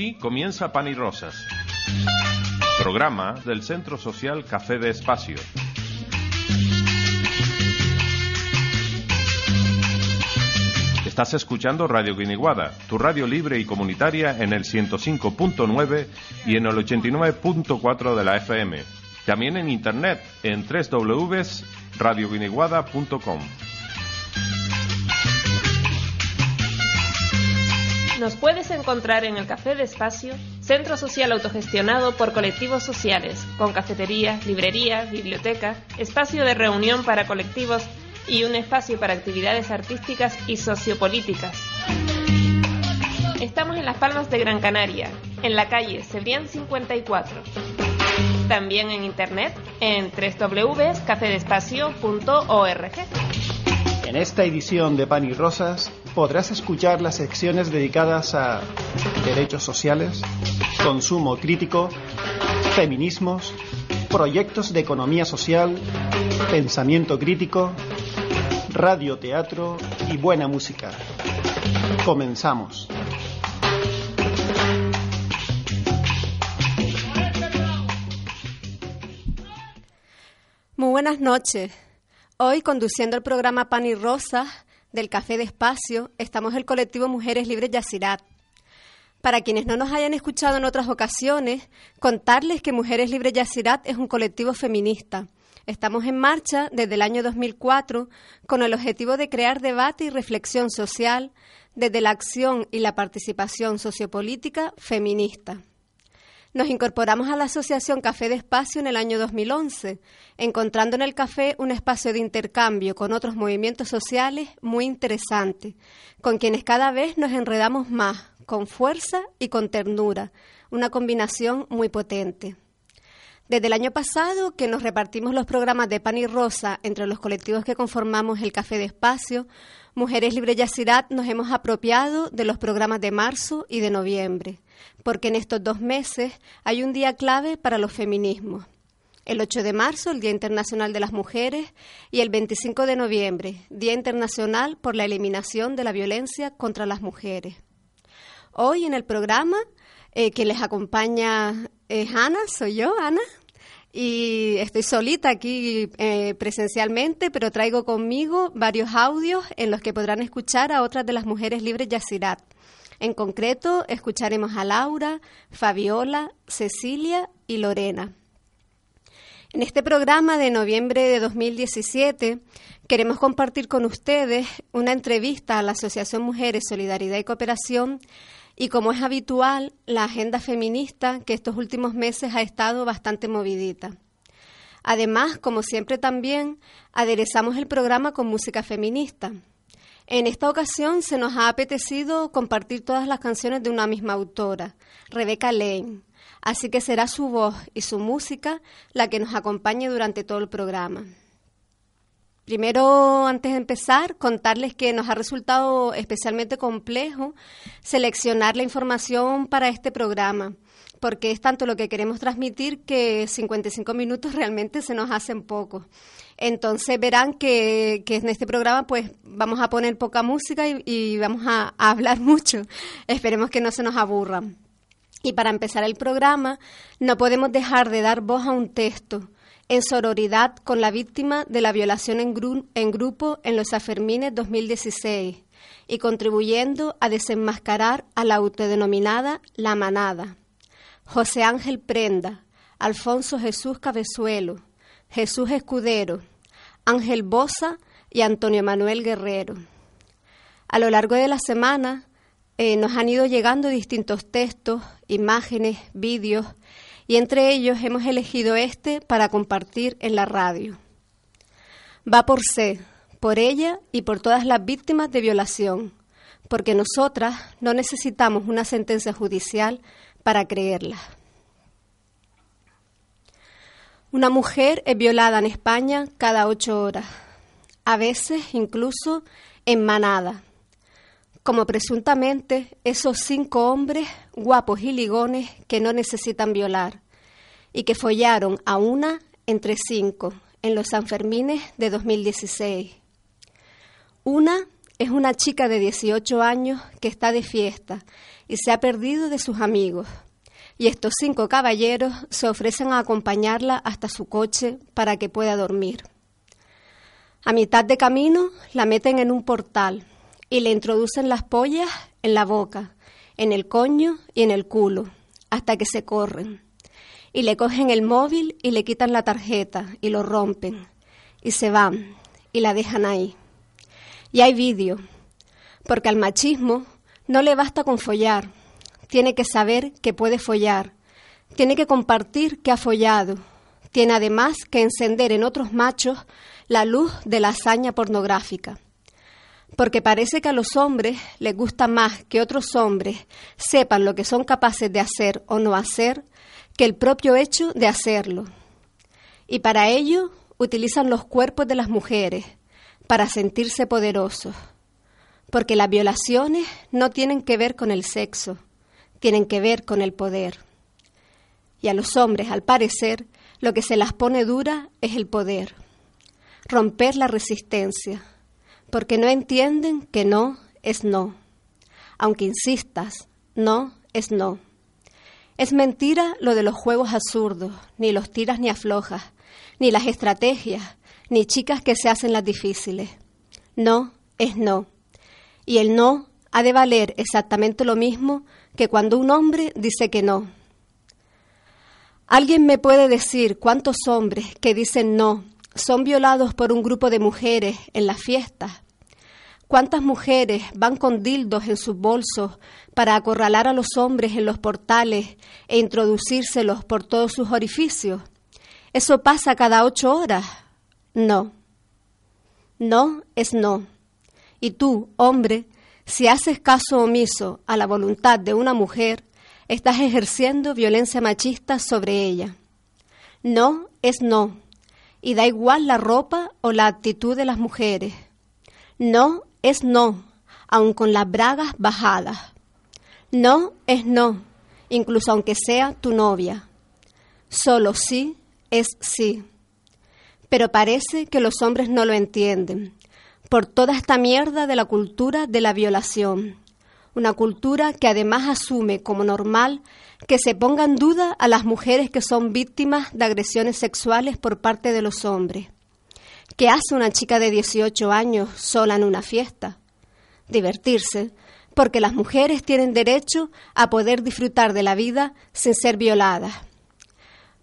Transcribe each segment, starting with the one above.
Aquí comienza Pan y Rosas, programa del Centro Social Café de Espacio. Estás escuchando Radio Guiniguada, tu radio libre y comunitaria en el 105.9 y en el 89.4 de la FM. También en internet en www.radioguiniguada.com. Nos puedes encontrar en el Café de Espacio, centro social autogestionado por colectivos sociales, con cafetería, librería, biblioteca, espacio de reunión para colectivos y un espacio para actividades artísticas y sociopolíticas. Estamos en Las Palmas de Gran Canaria, en la calle Cebrián 54. También en internet en www.cafedespacio.org. En esta edición de Pan y Rosas podrás escuchar las secciones dedicadas a derechos sociales, consumo crítico, feminismos, proyectos de economía social, pensamiento crítico, radioteatro y buena música. Comenzamos. Muy buenas noches. Hoy, conduciendo el programa Pan y Rosa del Café de Espacio, estamos el colectivo Mujeres Libres Yacirat. Para quienes no nos hayan escuchado en otras ocasiones, contarles que Mujeres Libres Yacirat es un colectivo feminista. Estamos en marcha desde el año 2004 con el objetivo de crear debate y reflexión social desde la acción y la participación sociopolítica feminista. Nos incorporamos a la Asociación Café de Espacio en el año 2011, encontrando en el café un espacio de intercambio con otros movimientos sociales muy interesante, con quienes cada vez nos enredamos más, con fuerza y con ternura, una combinación muy potente. Desde el año pasado, que nos repartimos los programas de Pan y Rosa entre los colectivos que conformamos el Café de Espacio, Mujeres Libre Yacirat nos hemos apropiado de los programas de marzo y de noviembre porque en estos dos meses hay un día clave para los feminismos. El 8 de marzo, el Día Internacional de las Mujeres, y el 25 de noviembre, Día Internacional por la Eliminación de la Violencia contra las Mujeres. Hoy en el programa eh, que les acompaña es Ana, soy yo, Ana, y estoy solita aquí eh, presencialmente, pero traigo conmigo varios audios en los que podrán escuchar a otras de las mujeres libres Yacirat. En concreto, escucharemos a Laura, Fabiola, Cecilia y Lorena. En este programa de noviembre de 2017 queremos compartir con ustedes una entrevista a la Asociación Mujeres Solidaridad y Cooperación y como es habitual, la agenda feminista que estos últimos meses ha estado bastante movidita. Además, como siempre también, aderezamos el programa con música feminista. En esta ocasión se nos ha apetecido compartir todas las canciones de una misma autora, Rebecca Lane. Así que será su voz y su música la que nos acompañe durante todo el programa. Primero, antes de empezar, contarles que nos ha resultado especialmente complejo seleccionar la información para este programa, porque es tanto lo que queremos transmitir que 55 minutos realmente se nos hacen poco. Entonces verán que, en este programa pues vamos a poner poca música y, vamos a, a, hablar mucho. Esperemos que no se nos aburran. Y para empezar el programa, no podemos dejar de dar voz a un texto en sororidad con la víctima de la violación en, en grupo en los Afermines 2016 y contribuyendo a desenmascarar a la autodenominada La Manada. José Ángel Prenda, Alfonso Jesús Cabezuelo, Jesús Escudero, Ángel Bosa y Antonio Manuel Guerrero. A lo largo de la semana eh, nos han ido llegando distintos textos, imágenes, vídeos, y entre ellos hemos elegido este para compartir en la radio. Va por C, por ella y por todas las víctimas de violación, porque nosotras no necesitamos una sentencia judicial para creerla. Una mujer es violada en España cada ocho horas, a veces incluso en manada, como presuntamente esos cinco hombres guapos y ligones que no necesitan violar y que follaron a una entre cinco en los Sanfermines de 2016. Una es una chica de 18 años que está de fiesta y se ha perdido de sus amigos y estos cinco caballeros se ofrecen a acompañarla hasta su coche para que pueda dormir. A mitad de camino la meten en un portal y le introducen las pollas en la boca, en el coño y en el culo, hasta que se corren. Y le cogen el móvil y le quitan la tarjeta y lo rompen. Y se van y la dejan ahí. Y hay vídeo, porque al machismo no le basta con follar, tiene que saber que puede follar, tiene que compartir que ha follado, tiene además que encender en otros machos la luz de la hazaña pornográfica. Porque parece que a los hombres les gusta más que otros hombres sepan lo que son capaces de hacer o no hacer que el propio hecho de hacerlo. Y para ello utilizan los cuerpos de las mujeres para sentirse poderosos. Porque las violaciones no tienen que ver con el sexo, tienen que ver con el poder. Y a los hombres, al parecer, lo que se las pone dura es el poder, romper la resistencia, porque no entienden que no es no. Aunque insistas, no es no. Es mentira lo de los juegos absurdos, ni los tiras ni aflojas, ni las estrategias, ni chicas que se hacen las difíciles. No es no. Y el no ha de valer exactamente lo mismo que cuando un hombre dice que no. ¿Alguien me puede decir cuántos hombres que dicen no son violados por un grupo de mujeres en las fiestas? ¿Cuántas mujeres van con dildos en sus bolsos para acorralar a los hombres en los portales e introducírselos por todos sus orificios? ¿Eso pasa cada ocho horas? No. No es no. Y tú, hombre, si haces caso omiso a la voluntad de una mujer, estás ejerciendo violencia machista sobre ella. No es no, y da igual la ropa o la actitud de las mujeres. No es no, aun con las bragas bajadas. No es no, incluso aunque sea tu novia. Solo sí es sí. Pero parece que los hombres no lo entienden por toda esta mierda de la cultura de la violación. Una cultura que además asume como normal que se ponga en duda a las mujeres que son víctimas de agresiones sexuales por parte de los hombres. ¿Qué hace una chica de 18 años sola en una fiesta? Divertirse, porque las mujeres tienen derecho a poder disfrutar de la vida sin ser violadas.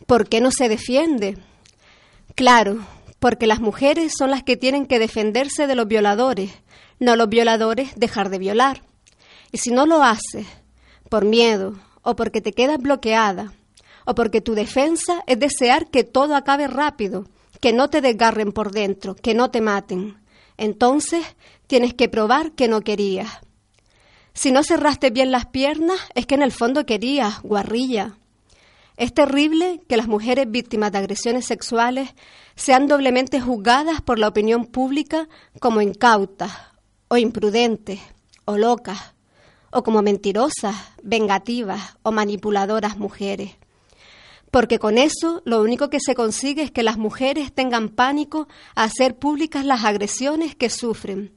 ¿Por qué no se defiende? Claro, porque las mujeres son las que tienen que defenderse de los violadores, no los violadores dejar de violar. Y si no lo haces por miedo o porque te quedas bloqueada o porque tu defensa es desear que todo acabe rápido, que no te desgarren por dentro, que no te maten, entonces tienes que probar que no querías. Si no cerraste bien las piernas, es que en el fondo querías, guarrilla. Es terrible que las mujeres víctimas de agresiones sexuales sean doblemente juzgadas por la opinión pública como incautas o imprudentes o locas o como mentirosas, vengativas o manipuladoras mujeres. Porque con eso lo único que se consigue es que las mujeres tengan pánico a hacer públicas las agresiones que sufren,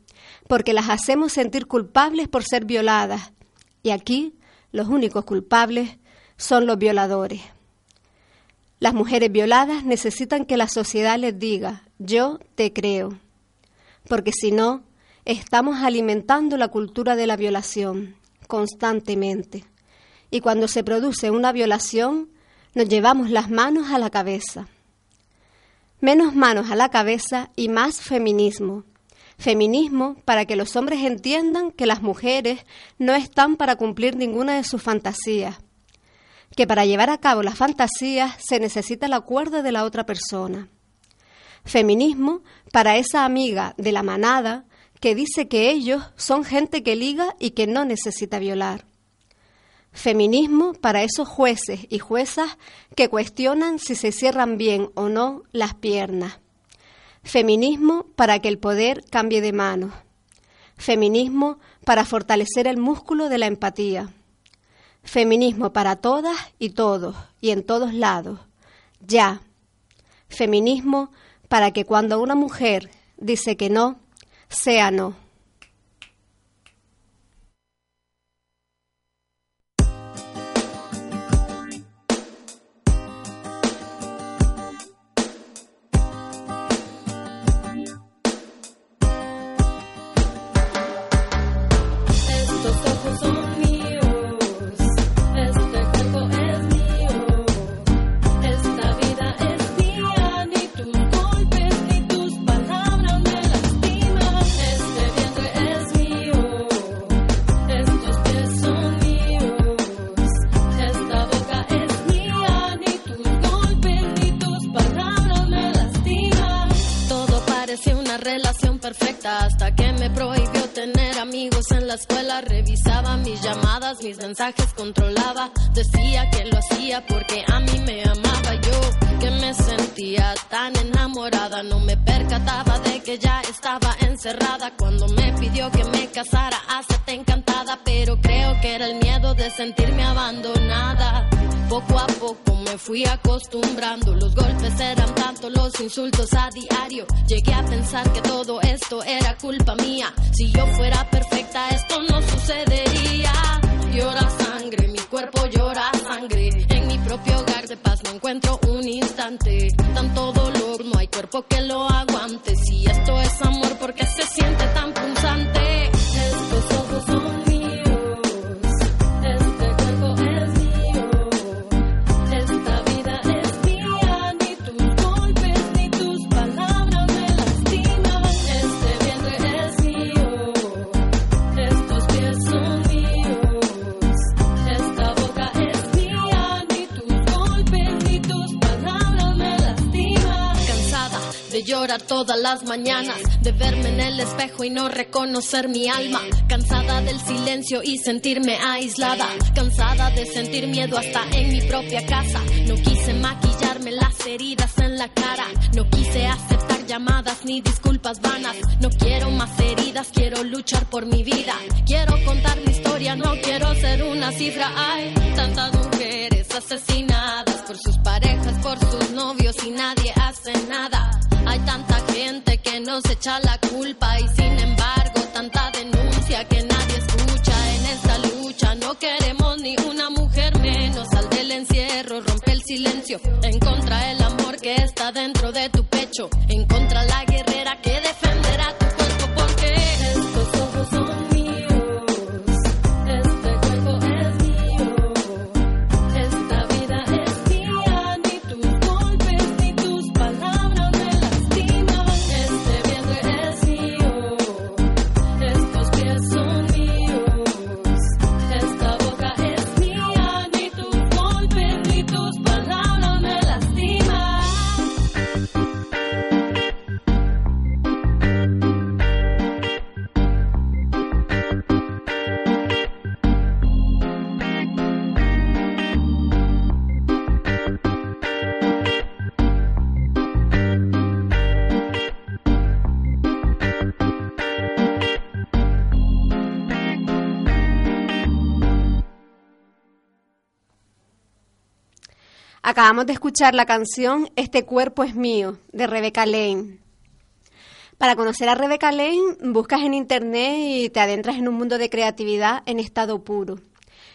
porque las hacemos sentir culpables por ser violadas. Y aquí los únicos culpables son los violadores. Las mujeres violadas necesitan que la sociedad les diga, yo te creo, porque si no, estamos alimentando la cultura de la violación constantemente. Y cuando se produce una violación, nos llevamos las manos a la cabeza. Menos manos a la cabeza y más feminismo. Feminismo para que los hombres entiendan que las mujeres no están para cumplir ninguna de sus fantasías, que para llevar a cabo las fantasías se necesita el acuerdo de la otra persona. Feminismo para esa amiga de la manada que dice que ellos son gente que liga y que no necesita violar. Feminismo para esos jueces y juezas que cuestionan si se cierran bien o no las piernas. Feminismo para que el poder cambie de mano. Feminismo para fortalecer el músculo de la empatía. Feminismo para todas y todos y en todos lados. Ya. Feminismo para que cuando una mujer dice que no, sea no. revisar mis mensajes controlaba. Decía que lo hacía porque a mí me amaba yo, que me sentía tan enamorada. No me percataba de que ya estaba encerrada cuando me pidió que me casara. Hacete encantada, pero creo que era el miedo de sentirme abandonada. Poco a poco me fui acostumbrando, los golpes eran tanto, los insultos a diario. Llegué a pensar que todo esto era culpa mía. Si yo fuera perfecta, esto no sucedería llora sangre, mi cuerpo llora sangre. En mi propio hogar de paz no encuentro un instante. Tanto dolor, no hay cuerpo que lo aguante. Si esto es amor, ¿por qué se siente tan punzante? Todas las mañanas, de verme en el espejo y no reconocer mi alma, cansada del silencio y sentirme aislada, cansada de sentir miedo hasta en mi propia casa. No quise maquillarme las heridas en la cara, no quise aceptar llamadas ni disculpas vanas. No quiero más heridas, quiero luchar por mi vida. Quiero contar mi historia, no quiero ser una cifra. Hay tantas mujeres asesinadas por sus parejas, por sus novios y nadie hace nada. Hay tanta gente que nos echa la culpa y sin embargo tanta denuncia que nadie escucha en esta lucha. No queremos ni una mujer menos. Sal del encierro, rompe el silencio. En contra del amor que está dentro de tu pecho. En contra la Acabamos de escuchar la canción Este cuerpo es mío, de Rebecca Lane. Para conocer a Rebecca Lane, buscas en internet y te adentras en un mundo de creatividad en estado puro.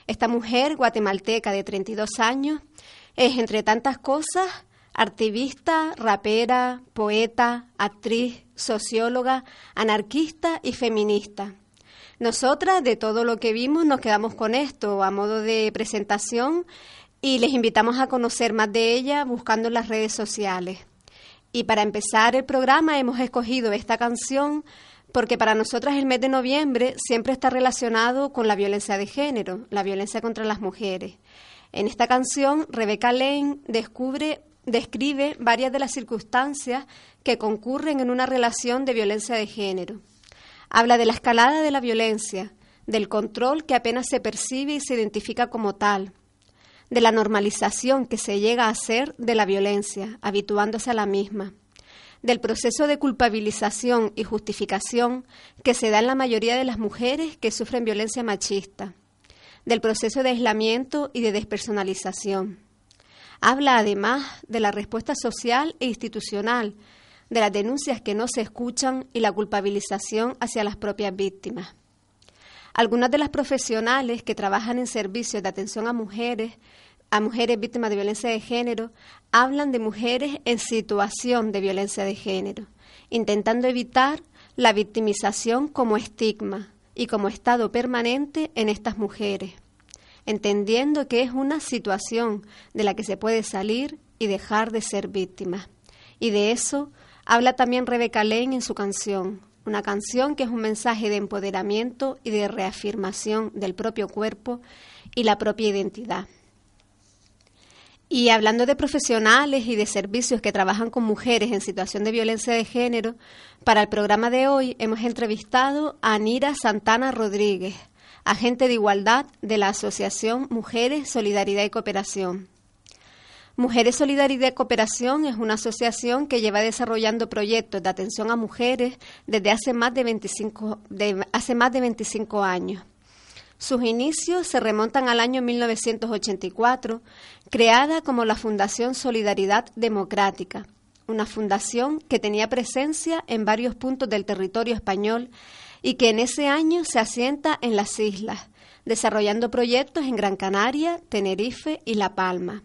Esta mujer guatemalteca de 32 años es, entre tantas cosas, activista, rapera, poeta, actriz, socióloga, anarquista y feminista. Nosotras, de todo lo que vimos, nos quedamos con esto a modo de presentación y les invitamos a conocer más de ella buscando en las redes sociales. Y para empezar el programa hemos escogido esta canción porque para nosotras el mes de noviembre siempre está relacionado con la violencia de género, la violencia contra las mujeres. En esta canción, Rebecca Lane describe varias de las circunstancias que concurren en una relación de violencia de género. Habla de la escalada de la violencia, del control que apenas se percibe y se identifica como tal, de la normalización que se llega a hacer de la violencia, habituándose a la misma, del proceso de culpabilización y justificación que se da en la mayoría de las mujeres que sufren violencia machista, del proceso de aislamiento y de despersonalización. Habla además de la respuesta social e institucional, de las denuncias que no se escuchan y la culpabilización hacia las propias víctimas. Algunas de las profesionales que trabajan en servicios de atención a mujeres, a mujeres víctimas de violencia de género, hablan de mujeres en situación de violencia de género, intentando evitar la victimización como estigma y como estado permanente en estas mujeres, entendiendo que es una situación de la que se puede salir y dejar de ser víctima. Y de eso habla también Rebeca Lane en su canción, una canción que es un mensaje de empoderamiento y de reafirmación del propio cuerpo y la propia identidad. Y hablando de profesionales y de servicios que trabajan con mujeres en situación de violencia de género, para el programa de hoy hemos entrevistado a Anira Santana Rodríguez, agente de igualdad de la Asociación Mujeres, Solidaridad y Cooperación. Mujeres Solidaridad y Cooperación es una asociación que lleva desarrollando proyectos de atención a mujeres desde hace más de 25, hace más de 25 años. Sus inicios se remontan al año 1984, creada como la Fundación Solidaridad Democrática, una fundación que tenía presencia en varios puntos del territorio español y que en ese año se asienta en las islas, desarrollando proyectos en Gran Canaria, Tenerife y La Palma.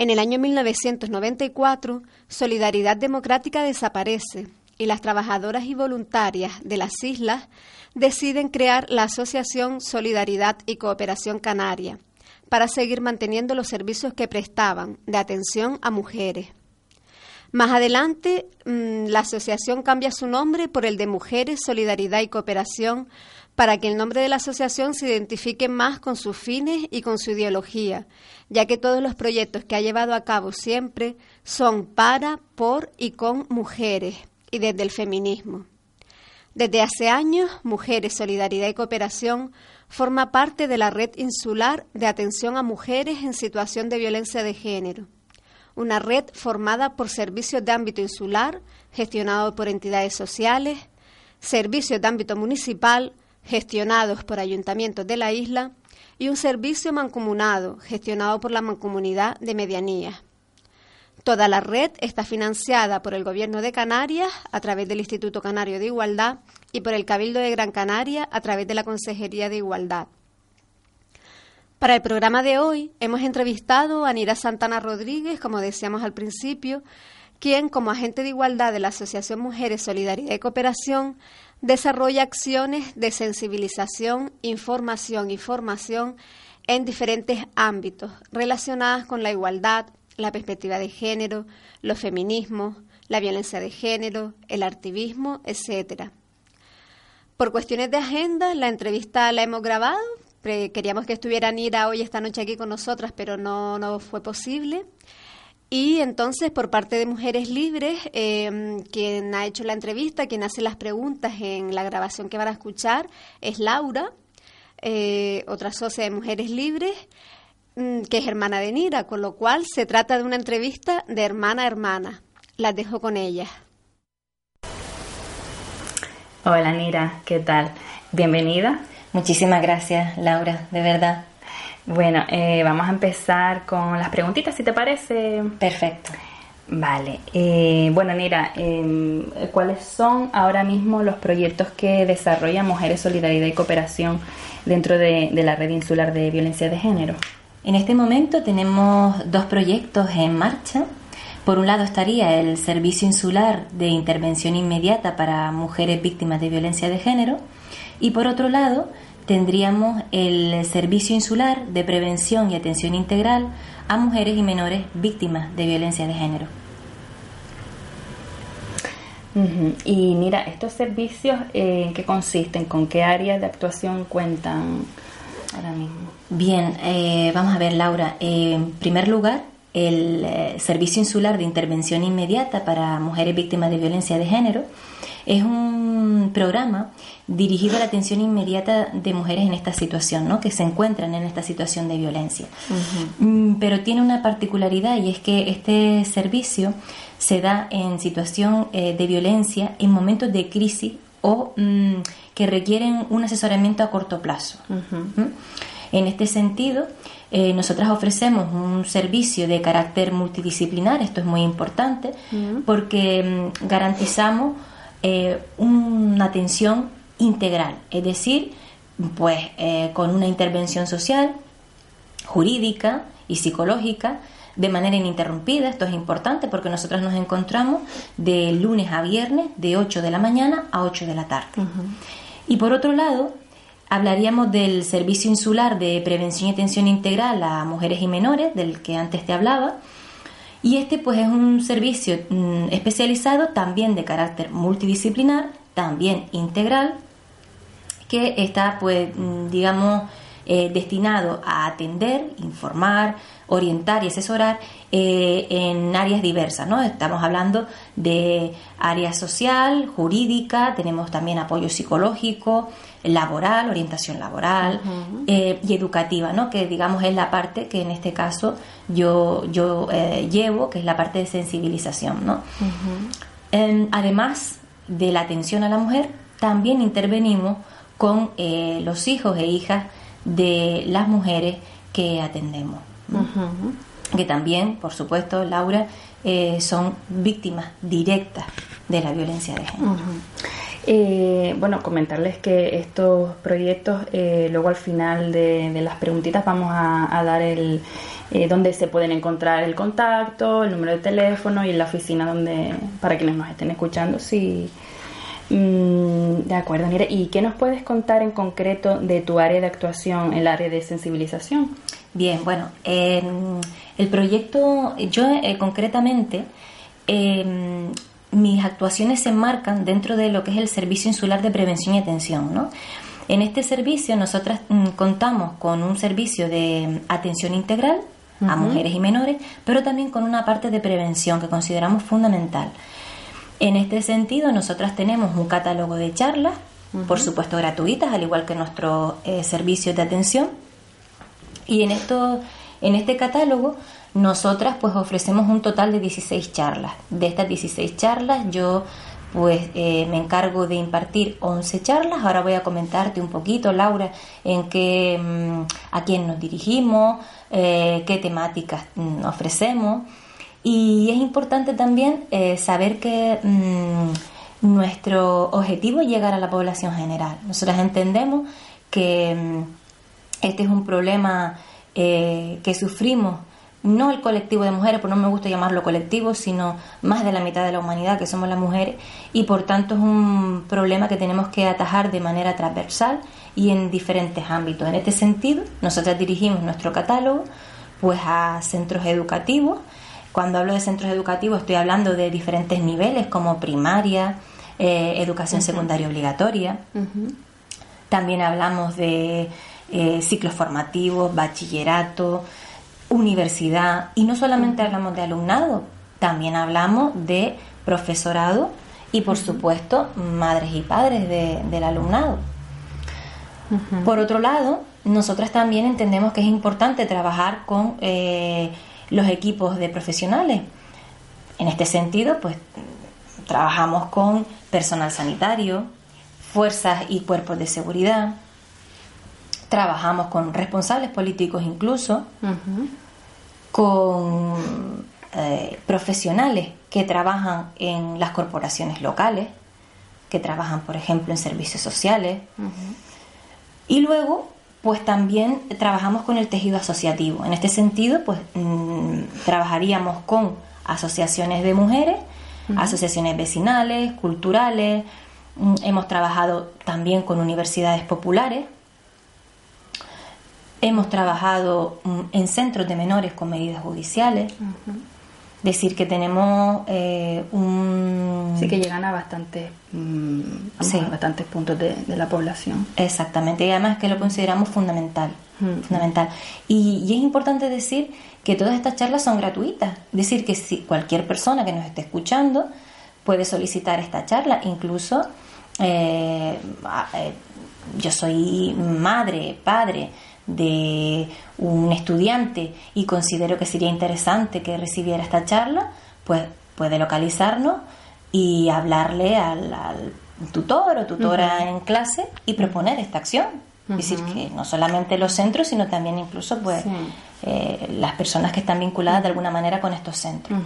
En el año 1994, Solidaridad Democrática desaparece y las trabajadoras y voluntarias de las islas deciden crear la Asociación Solidaridad y Cooperación Canaria para seguir manteniendo los servicios que prestaban de atención a mujeres. Más adelante, mm, la asociación cambia su nombre por el de Mujeres, Solidaridad y Cooperación para que el nombre de la asociación se identifique más con sus fines y con su ideología, ya que todos los proyectos que ha llevado a cabo siempre son para, por y con mujeres y desde el feminismo. Desde hace años, Mujeres, Solidaridad y Cooperación forma parte de la red insular de atención a mujeres en situación de violencia de género, una red formada por servicios de ámbito insular, gestionados por entidades sociales, servicios de ámbito municipal, gestionados por ayuntamientos de la isla, y un servicio mancomunado, gestionado por la Mancomunidad de Medianía. Toda la red está financiada por el Gobierno de Canarias a través del Instituto Canario de Igualdad y por el Cabildo de Gran Canaria a través de la Consejería de Igualdad. Para el programa de hoy hemos entrevistado a Nira Santana Rodríguez, como decíamos al principio, quien, como agente de igualdad de la Asociación Mujeres Solidaridad y Cooperación, desarrolla acciones de sensibilización, información y formación en diferentes ámbitos relacionadas con la igualdad, la perspectiva de género, los feminismos, la violencia de género, el activismo, etc. Por cuestiones de agenda, la entrevista la hemos grabado. Queríamos que estuviera Nira hoy esta noche aquí con nosotras, pero no, no fue posible. Y entonces, por parte de Mujeres Libres, em, quien ha hecho la entrevista, quien hace las preguntas en la grabación que van a escuchar, es Laura, eh, otra socia de Mujeres Libres, mm, que es hermana de Nira, con lo cual se trata de una entrevista de hermana a hermana. Las dejo con ella. Hola Nira, ¿qué tal? Bienvenida. Muchísimas gracias, Laura, de verdad. Bueno, eh, vamos a empezar con las preguntitas, si te parece. Perfecto. Vale. Eh, bueno, Nira, em, ¿cuáles son ahora mismo los proyectos que desarrolla Mujeres Solidaridad y Cooperación dentro de, de la red insular de violencia de género? En este momento tenemos dos proyectos en marcha. Por un lado estaría el Servicio Insular de Intervención Inmediata para Mujeres Víctimas de Violencia de Género y por otro lado tendríamos el Servicio Insular de Prevención y Atención Integral a mujeres y menores víctimas de violencia de género. Y mira, estos servicios, eh, ¿en qué consisten? ¿Con qué áreas de actuación cuentan ahora mismo? Bien, eh, vamos a ver, Laura. Eh, en primer lugar, el eh, Servicio Insular de Intervención Inmediata para Mujeres Víctimas de Violencia de Género es un programa dirigido a la atención inmediata de mujeres en esta situación, ¿no? que se encuentran en esta situación de violencia. Mm, pero tiene una particularidad y es que este servicio se da en situación eh, de violencia en momentos de crisis o mm, que requieren un asesoramiento a corto plazo. ¿Mm? En este sentido, eh, nosotras ofrecemos un servicio de carácter multidisciplinar, esto es muy importante, porque garantizamos eh, una atención integral, es decir, pues eh, con una intervención social, jurídica y psicológica de manera ininterrumpida. Esto es importante porque nosotros nos encontramos de lunes a viernes de 8 de la mañana a 8 de la tarde. Y por otro lado, hablaríamos del Servicio Insular de Prevención y Atención Integral a Mujeres y Menores, del que antes te hablaba, y este pues es un servicio mm, especializado también de carácter multidisciplinar, también integral, que está pues mm, digamos eh, destinado a atender, informar, orientar y asesorar eh, en áreas diversas, ¿no? Estamos hablando de área social, jurídica, tenemos también apoyo psicológico, laboral, orientación laboral eh, y educativa, ¿no? Que digamos es la parte que en este caso yo, yo eh, llevo, que es la parte de sensibilización, ¿no? Em, además de la atención a la mujer, también intervenimos con los hijos e hijas de las mujeres que atendemos que también, por supuesto, Laura, eh, son víctimas directas de la violencia de género. Eh, bueno, comentarles que estos proyectos, eh, luego al final de, las preguntitas vamos a, dar el donde se pueden encontrar el contacto, el número de teléfono y la oficina donde para quienes nos estén escuchando. Sí. Mm, de acuerdo, mire, ¿y qué nos puedes contar en concreto de tu área de actuación, el área de sensibilización? Bien, bueno, el proyecto, yo eh, concretamente, em, mis actuaciones se enmarcan dentro de lo que es el Servicio Insular de Prevención y Atención, ¿no? En este servicio nosotras mm, contamos con un servicio de atención integral a mujeres y menores, pero también con una parte de prevención que consideramos fundamental. En este sentido, nosotras tenemos un catálogo de charlas, por supuesto gratuitas, al igual que nuestro eh, servicio de atención, y en, esto, en este catálogo nosotras pues ofrecemos un total de 16 charlas. De estas 16 charlas yo pues eh, me encargo de impartir 11 charlas. Ahora voy a comentarte un poquito, Laura, en qué, mm, a quién nos dirigimos, eh, qué temáticas mm, ofrecemos. Y es importante también eh, saber que mm, nuestro objetivo es llegar a la población general. Nosotras entendemos que este es un problema eh, que sufrimos, no el colectivo de mujeres, porque no me gusta llamarlo colectivo, sino más de la mitad de la humanidad, que somos las mujeres, y por tanto es un problema que tenemos que atajar de manera transversal y en diferentes ámbitos. En este sentido, nosotros dirigimos nuestro catálogo pues a centros educativos. Cuando hablo de centros educativos estoy hablando de diferentes niveles como primaria, eh, educación secundaria obligatoria. También hablamos de eh, ciclos formativos, bachillerato, universidad. Y no solamente hablamos de alumnado, también hablamos de profesorado y, por supuesto, madres y padres del alumnado. Por otro lado, nosotras también entendemos que es importante trabajar con eh, los equipos de profesionales. En este sentido, pues trabajamos con personal sanitario, fuerzas y cuerpos de seguridad, trabajamos con responsables políticos incluso, con eh, profesionales que trabajan en las corporaciones locales, que trabajan, por ejemplo, en servicios sociales. Y luego, pues también trabajamos con el tejido asociativo. En este sentido, pues mm, trabajaríamos con asociaciones de mujeres, asociaciones vecinales, culturales, mm, hemos trabajado también con universidades populares, Hemos trabajado mm, en centros de menores con medidas judiciales. Decir que tenemos eh, un... Sí, que llegan a bastantes, mm, a bastantes puntos de, la población. Exactamente, y además que lo consideramos fundamental. Fundamental. Y, y, es importante decir que todas estas charlas son gratuitas. Decir, que si cualquier persona que nos esté escuchando puede solicitar esta charla, incluso eh, eh, yo soy madre, padre de un estudiante y considero que sería interesante que recibiera esta charla, pues puede localizarnos y hablarle al, tutor o tutora en clase y proponer esta acción. Es decir, que no solamente los centros, sino también incluso pues eh, las personas que están vinculadas de alguna manera con estos centros.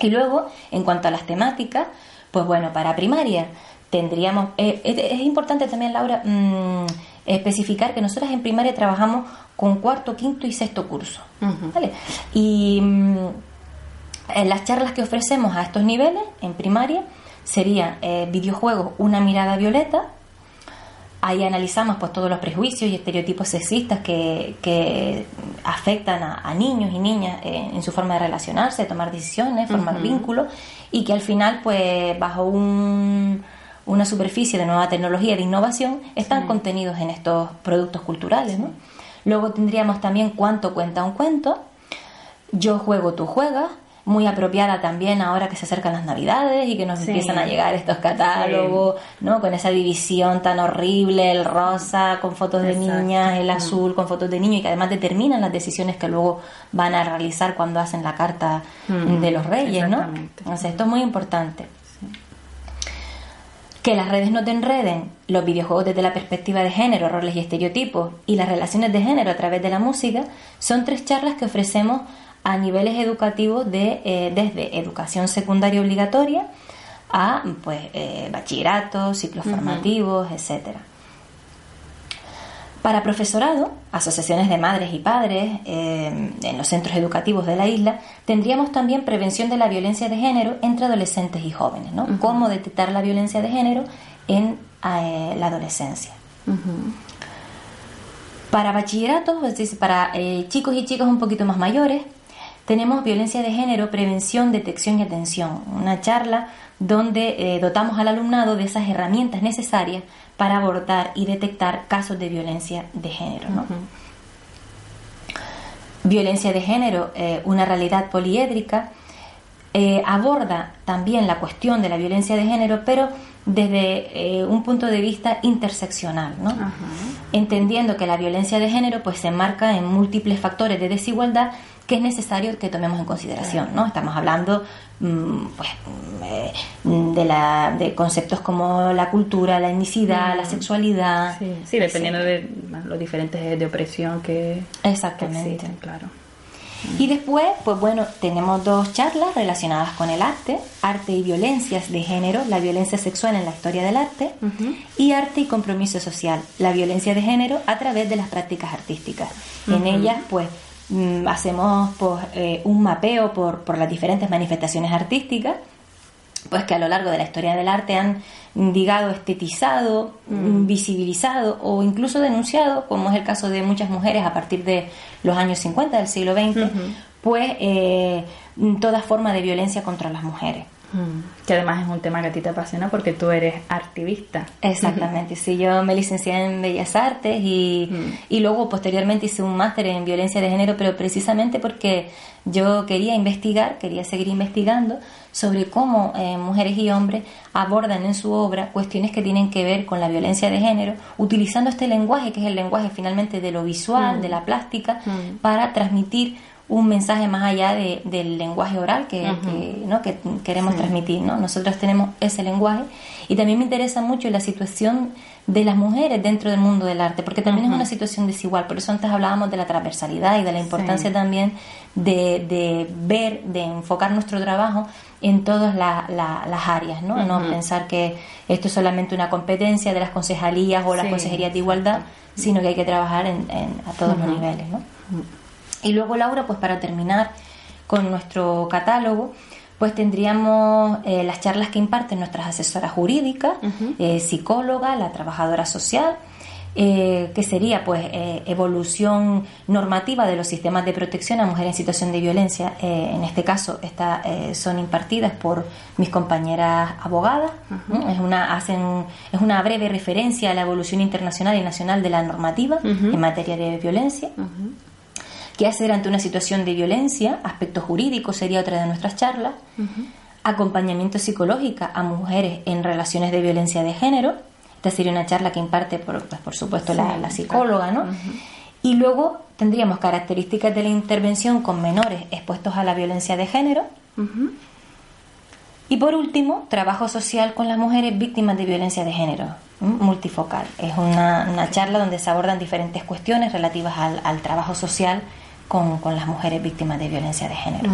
Y luego, en cuanto a las temáticas, pues bueno, para primaria tendríamos, eh, es, importante también, Laura, mm, especificar que nosotras en primaria trabajamos con cuarto, quinto y sexto curso. Y mm, en las charlas que ofrecemos a estos niveles, en primaria, serían eh, videojuegos Una mirada violeta, Ahí analizamos pues todos los prejuicios y estereotipos sexistas que, afectan a, niños y niñas eh, en su forma de relacionarse, tomar decisiones, formar vínculos y que al final pues bajo una superficie de nueva tecnología de innovación están contenidos en estos productos culturales. Luego tendríamos también cuánto cuenta un cuento, yo juego, tú juegas, muy apropiada también ahora que se acercan las navidades y que nos empiezan a llegar estos catálogos, ¿no? Con esa división tan horrible, el rosa con fotos de niñas, el azul con fotos de niños y que además determinan las decisiones que luego van a realizar cuando hacen la carta mm, de los reyes, ¿no? Entonces esto es muy importante. Que las redes no te enreden, los videojuegos desde la perspectiva de género, roles y estereotipos y las relaciones de género a través de la música son tres charlas que ofrecemos a niveles educativos de, eh, desde educación secundaria obligatoria a pues, eh, bachillerato, ciclos formativos, etcétera. Para profesorado, asociaciones de madres y padres eh, en los centros educativos de la isla, tendríamos también prevención de la violencia de género entre adolescentes y jóvenes, ¿no? Cómo detectar la violencia de género en la adolescencia. Para bachillerato, es decir, para chicos y chicas un poquito más mayores, tenemos violencia de género, prevención, detección y atención, una charla donde eh, dotamos al alumnado de esas herramientas necesarias para abordar y detectar casos de violencia de género. Violencia de género, eh, una realidad poliédrica, eh, aborda también la cuestión de la violencia de género, pero desde un punto de vista interseccional, entendiendo que la violencia de género pues, se enmarca en múltiples factores de desigualdad que es necesario que tomemos en consideración, ¿no? Estamos hablando mm, pues, eh, de, la, de conceptos como la cultura, la etnicidad, la mm. sexualidad. Sí, dependiendo de los diferentes de opresión que, Exactamente. existen, claro. Y después, pues bueno, tenemos dos charlas relacionadas con el arte, arte y violencias de género, la violencia sexual en la historia del arte, y arte y compromiso social, la violencia de género a través de las prácticas artísticas. En ellas, pues, Mm, hacemos pues, eh, un mapeo por, por las diferentes manifestaciones artísticas pues que a lo largo de la historia del arte han digado estetizado, mm. visibilizado o incluso denunciado, como es el caso de muchas mujeres a partir de los años 50 del siglo XX, pues eh, toda forma de violencia contra las mujeres. Mm. Que además es un tema que a ti te apasiona porque tú eres activista. Exactamente, sí, yo me licencié en Bellas Artes y, mm. y luego posteriormente hice un máster en violencia de género, pero precisamente porque yo quería investigar, quería seguir investigando sobre cómo eh, mujeres y hombres abordan en su obra cuestiones que tienen que ver con la violencia de género, utilizando este lenguaje, que es el lenguaje finalmente de lo visual, mm. de la plástica, para transmitir un mensaje más allá de, del lenguaje oral que, ¿no? que queremos transmitir. ¿no? Nosotros tenemos ese lenguaje y también me interesa mucho la situación de las mujeres dentro del mundo del arte, porque también es una situación desigual. Por eso antes hablábamos de la transversalidad y de la importancia también de, de, ver, de enfocar nuestro trabajo en todas las áreas, ¿no? No pensar que esto es solamente una competencia de las concejalías o las consejerías de igualdad, sino que hay que trabajar en, a todos los niveles, ¿no? Y luego, Laura, pues para terminar con nuestro catálogo, pues tendríamos eh, las charlas que imparten nuestras asesoras jurídicas, eh, psicóloga, la trabajadora social, eh, que sería pues evolución normativa de los sistemas de protección a mujeres en situación de violencia. En este caso está, son impartidas por mis compañeras abogadas. Es, una, hacen, es una breve referencia a la evolución internacional y nacional de la normativa en materia de violencia. ¿Qué hacer ante una situación de violencia? Aspectos jurídicos sería otra de nuestras charlas. Acompañamiento psicológico a mujeres en relaciones de violencia de género esta sería una charla que imparte, por, pues, por supuesto, la, psicóloga, ¿no? Y luego tendríamos características de la intervención con menores expuestos a la violencia de género. Y por último, trabajo social con las mujeres víctimas de violencia de género, multifocal. Es una, charla donde se abordan diferentes cuestiones relativas al, trabajo social con, las mujeres víctimas de violencia de género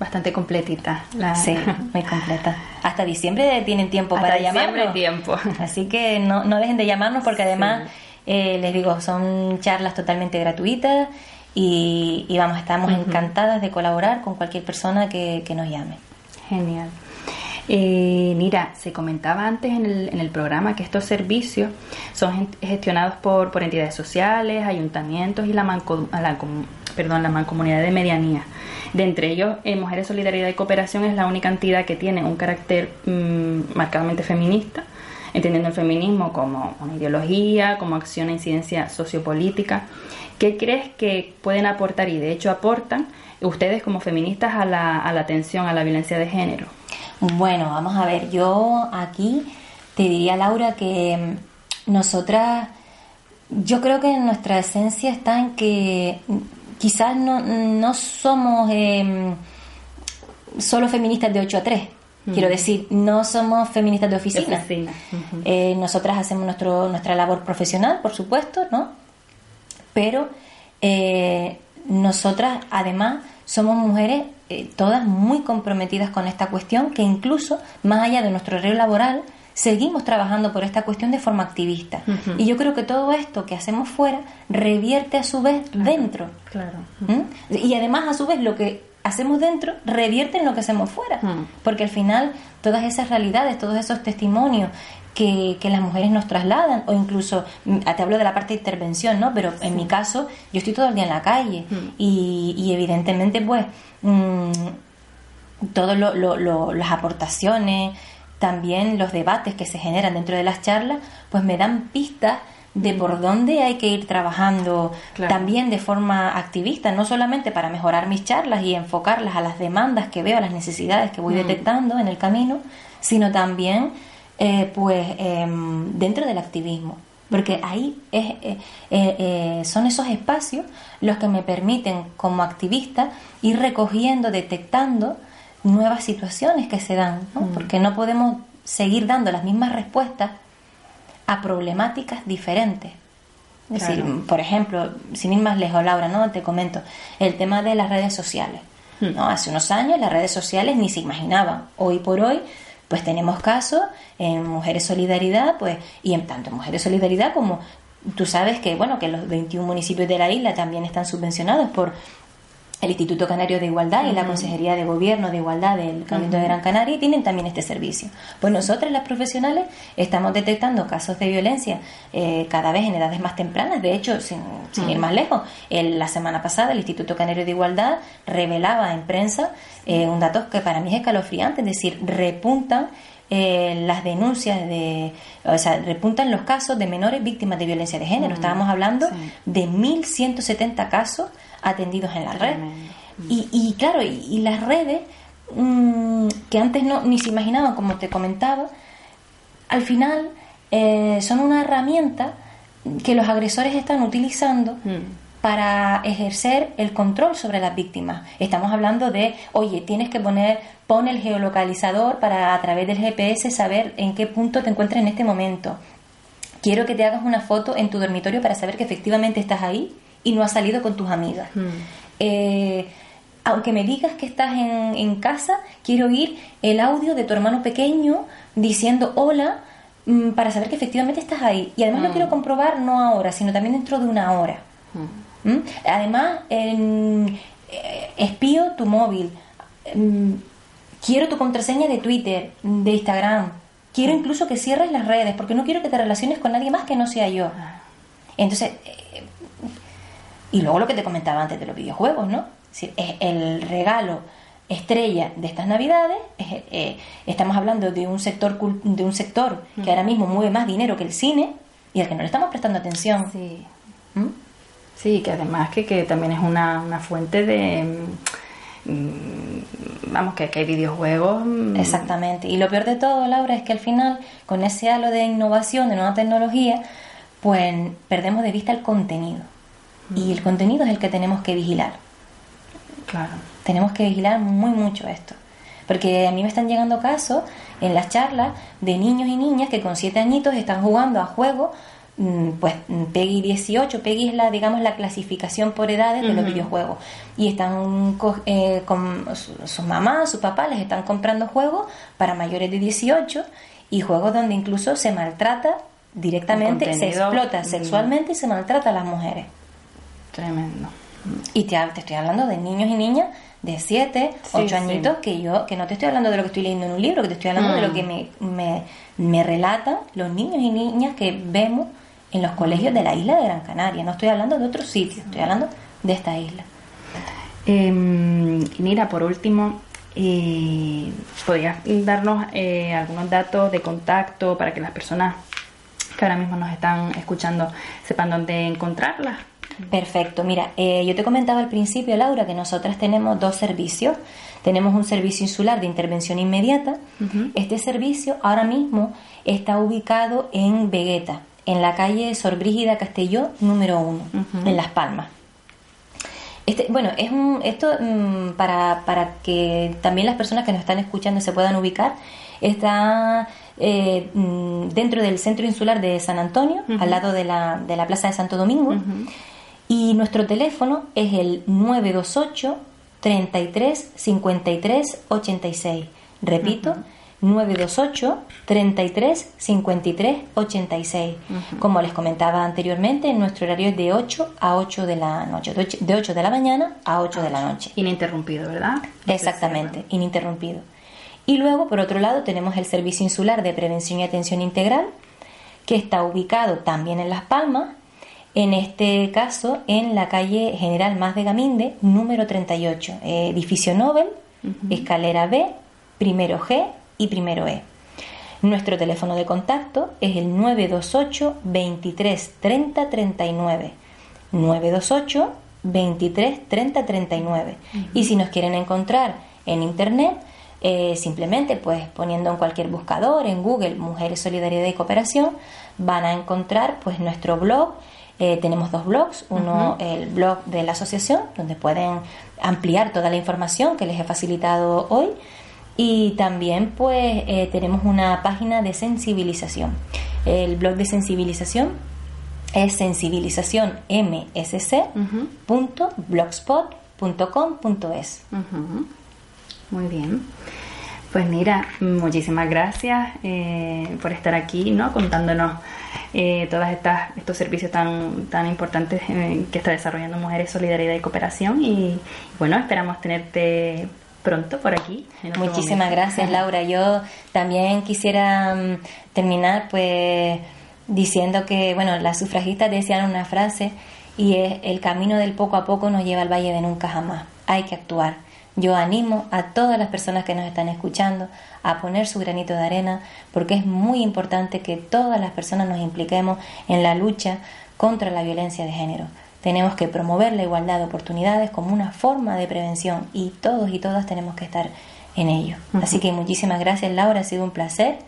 bastante completita. La... Sí, muy completa. Hasta diciembre tienen tiempo Hasta para llamarnos. tiempo. Así que no, no dejen de llamarnos porque además, eh, les digo, son charlas totalmente gratuitas y, vamos, estamos encantadas de colaborar con cualquier persona que, que nos llame. Genial. Eh, mira, se comentaba antes en el, en el, programa que estos servicios son gestionados por, por entidades sociales, ayuntamientos y la, la, perdón, la mancomunidad de medianía. De entre ellos, eh, Mujeres Solidaridad y Cooperación es la única entidad que tiene un carácter mm, marcadamente feminista, entendiendo el feminismo como una ideología, como acción e incidencia sociopolítica. ¿Qué crees que pueden aportar y de hecho aportan ustedes como feministas a la, a la atención a la violencia de género? Bueno, vamos a ver, yo aquí te diría, Laura, que mm, nosotras, yo creo que nuestra esencia está en que quizás no, no somos eh, solo feministas de 8 a 3. Quiero decir, no somos feministas de oficina. Eh, nosotras hacemos nuestro, nuestra labor profesional, por supuesto, ¿no? Pero eh, nosotras, además, somos mujeres todas muy comprometidas con esta cuestión, que incluso, más allá de nuestro rol laboral, seguimos trabajando por esta cuestión de forma activista. Y yo creo que todo esto que hacemos fuera revierte a su vez dentro. Claro. ¿Mm? Y además, a su vez, lo que hacemos dentro revierte en lo que hacemos fuera. Porque al final, todas esas realidades, todos esos testimonios que, las mujeres nos trasladan, o incluso, mm, te hablo de la parte de intervención, ¿no? Pero en mi caso, yo estoy todo el día en la calle y, y, evidentemente, pues, mmm, todas las aportaciones, también los debates que se generan dentro de las charlas, pues me dan pistas de por dónde hay que ir trabajando también de forma activista, no solamente para mejorar mis charlas y enfocarlas a las demandas que veo, a las necesidades que voy mm. detectando en el camino, sino también eh, pues em, dentro del activismo. Porque ahí es, eh, eh, son esos espacios los que me permiten como activista ir recogiendo, detectando nuevas situaciones que se dan, mm. porque no podemos seguir dando las mismas respuestas a problemáticas diferentes. Es decir, por ejemplo, sin ir más lejos, Laura, ¿no? Te comento, el tema de las redes sociales. Mm. ¿no? Hace unos años las redes sociales ni se imaginaban. Hoy por hoy, pues tenemos casos en Mujeres Solidaridad, pues, y en tanto Mujeres Solidaridad como tú sabes que, bueno, que los 21 municipios de la isla también están subvencionados por el Instituto Canario de Igualdad y la Consejería de Gobierno de Igualdad del Camino de Gran Canaria tienen también este servicio. Pues nosotras las profesionales estamos detectando casos de violencia eh, cada vez en edades más tempranas. De hecho, sin, ir más lejos, la semana pasada el Instituto Canario de Igualdad revelaba en prensa eh, un dato que para mí es escalofriante, es decir, repuntan eh, las denuncias de, o sea, repuntan los casos de menores víctimas de violencia de género. Estábamos hablando de 1.170 casos atendidos en la red. Y, y, claro, y, las redes, mm, que antes no, ni se imaginaban, como te comentaba, al final eh, son una herramienta que los agresores están utilizando mm. para ejercer el control sobre las víctimas. Estamos hablando de, oye, tienes que poner, pon el geolocalizador para a través del GPS saber en qué punto te encuentras en este momento. Quiero que te hagas una foto en tu dormitorio para saber que efectivamente estás ahí y no has salido con tus amigas. Hmm. Eh, aunque me digas que estás en, en, casa, quiero oír el audio de tu hermano pequeño diciendo hola mm, para saber que efectivamente estás ahí. Y además lo hmm. quiero comprobar no ahora, sino también dentro de una hora. Hmm. ¿Mm? Además, eh, espío tu móvil. Mm, quiero tu contraseña de Twitter, de Instagram. Quiero incluso que cierres las redes, porque no quiero que te relaciones con nadie más que no sea yo. Entonces, eh, y luego lo que te comentaba antes de los videojuegos, ¿no? Es decir, es el regalo estrella de estas navidades, eh, estamos hablando de un sector de un sector que ahora mismo mueve más dinero que el cine y al que no le estamos prestando atención. Sí. ¿Mm? Sí, que además que, que también es una, una fuente de mm, vamos, que, que, hay videojuegos. Mm. Exactamente. Y lo peor de todo, Laura, es que al final, con ese halo de innovación, de nueva tecnología, pues perdemos de vista el contenido. Y el contenido es el que tenemos que vigilar. Claro tenemos que vigilar muy mucho esto. Porque a mí me están llegando casos en las charlas de niños y niñas que con siete añitos están jugando a juegos, mm, pues mm, PEGI 18, PEGI es la, digamos, la clasificación por edades de los videojuegos. Y están eh, con sus mamás, sus papás, les están comprando juegos para mayores de 18 y juegos donde incluso se maltrata directamente, se explota sexualmente y se maltrata a las mujeres. Tremendo. Y te, te estoy hablando de niños y niñas de 7, 8 añitos, que yo, que no te estoy hablando de lo que estoy leyendo en un libro, que te estoy hablando de lo mm. que me, me, me relatan los niños y niñas que vemos en los colegios de la isla de Gran Canaria. No estoy hablando de otros sitios, estoy hablando de esta isla. Eh, mira, por último, eh, ¿podrías darnos eh, algunos datos de contacto para que las personas que ahora mismo nos están escuchando sepan dónde encontrarlas? Perfecto. Mira, eh, yo te comentaba al principio, Laura, que nosotras tenemos dos servicios. Tenemos un servicio insular de intervención inmediata. Este servicio ahora mismo está ubicado en Vegueta, en la calle Sor Brígida Castelló, número uno, en Las Palmas. Este, bueno, es un, esto mm, para, para que también las personas que nos están escuchando se puedan ubicar, está eh, mm, dentro del centro insular de San Antonio, al lado de la, de la Plaza de Santo Domingo. Y nuestro teléfono es el 928 33 53 86. Repito, 928 33 53 86. Como les comentaba anteriormente, nuestro horario es de 8 a 8 de la noche, de 8 de la mañana a 8 de la noche. Ininterrumpido, ¿verdad? Exactamente, ininterrumpido. Y luego, por otro lado, tenemos el Servicio Insular de Prevención y Atención Integral, que está ubicado también en Las Palmas, en este caso en la calle General Más de Gaminde, número 38, edificio Nobel, escalera B, primero G y primero E. Nuestro teléfono de contacto es el 928 23 30 39. 928 23 30 39. Y si nos quieren encontrar en internet, eh, simplemente pues poniendo en cualquier buscador, en Google, Mujeres, Solidaridad y Cooperación, van a encontrar pues nuestro blog eh, tenemos dos blogs, uno el blog de la asociación, donde pueden ampliar toda la información que les he facilitado hoy, y también pues eh, tenemos una página de sensibilización. El blog de sensibilización es sensibilizacionmsc.blogspot.com.es. Muy bien. Pues mira, muchísimas gracias eh, por estar aquí, ¿no? Contándonos eh, todos estos servicios tan, tan importantes eh, que está desarrollando Mujeres Solidaridad y Cooperación. Y bueno, esperamos tenerte pronto por aquí. Muchísimas gracias, Laura. Yo también quisiera mm, terminar pues diciendo que, bueno, las sufragistas decían una frase y es el camino del poco a poco nos lleva al valle de nunca jamás. Hay que actuar yo animo a todas las personas que nos están escuchando a poner su granito de arena porque es muy importante que todas las personas nos impliquemos en la lucha contra la violencia de género. Tenemos que promover la igualdad de oportunidades como una forma de prevención y todos y todas tenemos que estar en ello. Así que muchísimas gracias Laura, ha sido un placer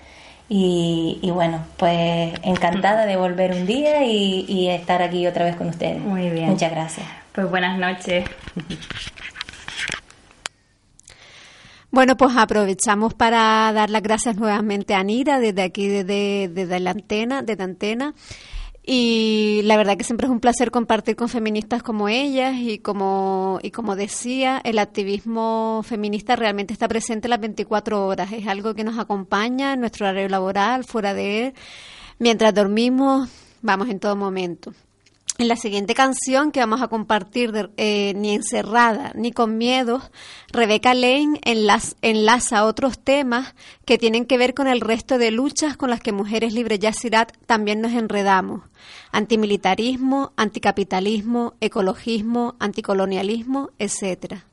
y, bueno, pues encantada de volver un día y, y estar aquí otra vez con ustedes. Muy bien. Muchas gracias. Pues buenas noches. Bueno, pues aprovechamos para dar las gracias nuevamente a Nira desde aquí, desde, la antena, desde antena. Y la verdad que siempre es un placer compartir con feministas como ellas y como, y como decía, el activismo feminista realmente está presente las 24 horas. Es algo que nos acompaña en nuestro horario laboral, fuera de él, mientras dormimos, vamos en todo momento. En la siguiente canción que vamos a compartir, eh, Ni encerrada ni con miedo, Rebeca Lane enlaza otros temas que tienen que ver con el resto de luchas con las que Mujeres Libres Yacirat también nos enredamos. Antimilitarismo, anticapitalismo, ecologismo, anticolonialismo, etcétera.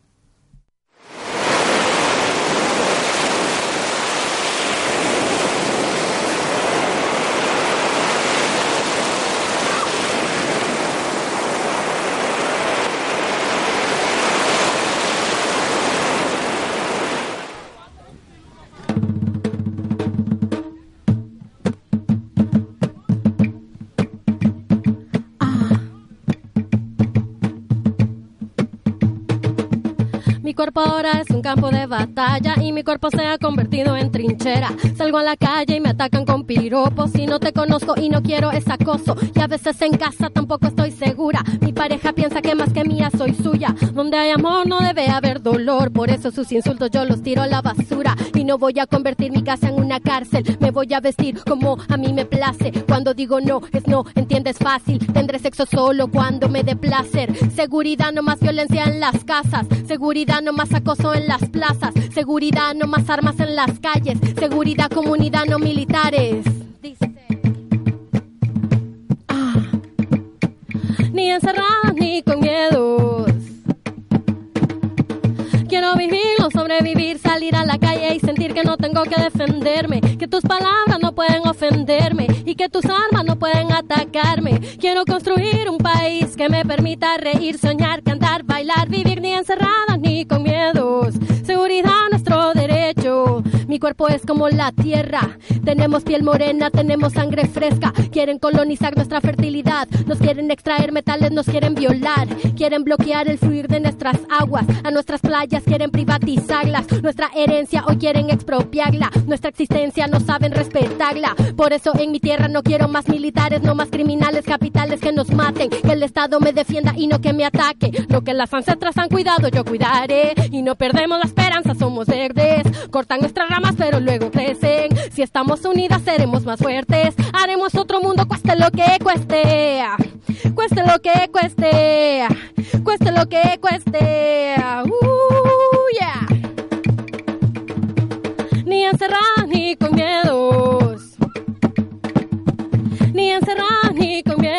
Cuerpo ahora es un campo de batalla y mi cuerpo se ha convertido en trinchera. Salgo a la calle y me atacan con piropos. Si no te conozco y no quiero es acoso. Y a veces en casa tampoco estoy segura. Mi pareja piensa que más que mía soy suya. Donde hay amor no debe haber dolor. Por eso sus insultos yo los tiro a la basura. Y no voy a convertir mi casa en una cárcel. Me voy a vestir como a mí me place. Cuando digo no, es no, entiendes fácil. Tendré sexo solo cuando me dé placer. Seguridad, no más violencia en las casas. Seguridad, no más acoso en las plazas, seguridad, no más armas en las calles, seguridad, comunidad, no militares. Dice. Ah. Ni encerradas ni con miedos. Quiero vivir, no sobrevivir, salir a la calle y sentir que no tengo que defenderme, que tus palabras no pueden ofenderme y que tus armas no pueden atacarme. Quiero construir un país que me permita reír, soñar, cantar, bailar, vivir ni encerrada ni con miedos. Seguridad, derecho. Mi cuerpo es como la tierra. Tenemos piel morena, tenemos sangre fresca. Quieren colonizar nuestra fertilidad. Nos quieren extraer metales, nos quieren violar. Quieren bloquear el fluir de nuestras aguas. A nuestras playas quieren privatizarlas. Nuestra herencia hoy quieren expropiarla. Nuestra existencia no saben respetarla. Por eso en mi tierra no quiero más militares, no más criminales capitales que nos maten. Que el Estado me defienda y no que me ataque. Lo que las ancestras han cuidado, yo cuidaré. Y no perdemos la esperanza, somos verdes. Cortan nuestras ramas, pero luego crecen. Si estamos unidas, seremos más fuertes. Haremos otro mundo, cueste lo que cueste. Cueste lo que cueste. Cueste lo que cueste. Uh, yeah. Ni encerrar ni con miedos. Ni encerrar ni con miedos.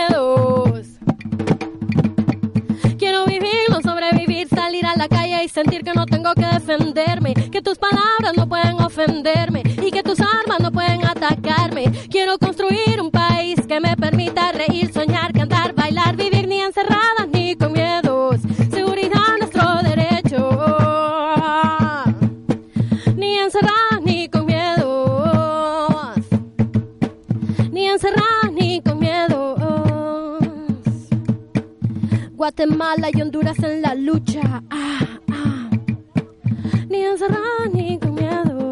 Sobrevivir, salir a la calle y sentir que no tengo que defenderme, que tus palabras no pueden ofenderme y que tus armas no pueden atacarme. Quiero construir un país que me permita reír, soñar, cantar, bailar, vivir ni encerrada Y Honduras en la lucha. Ah, ah. Ni encerrada ni con miedo.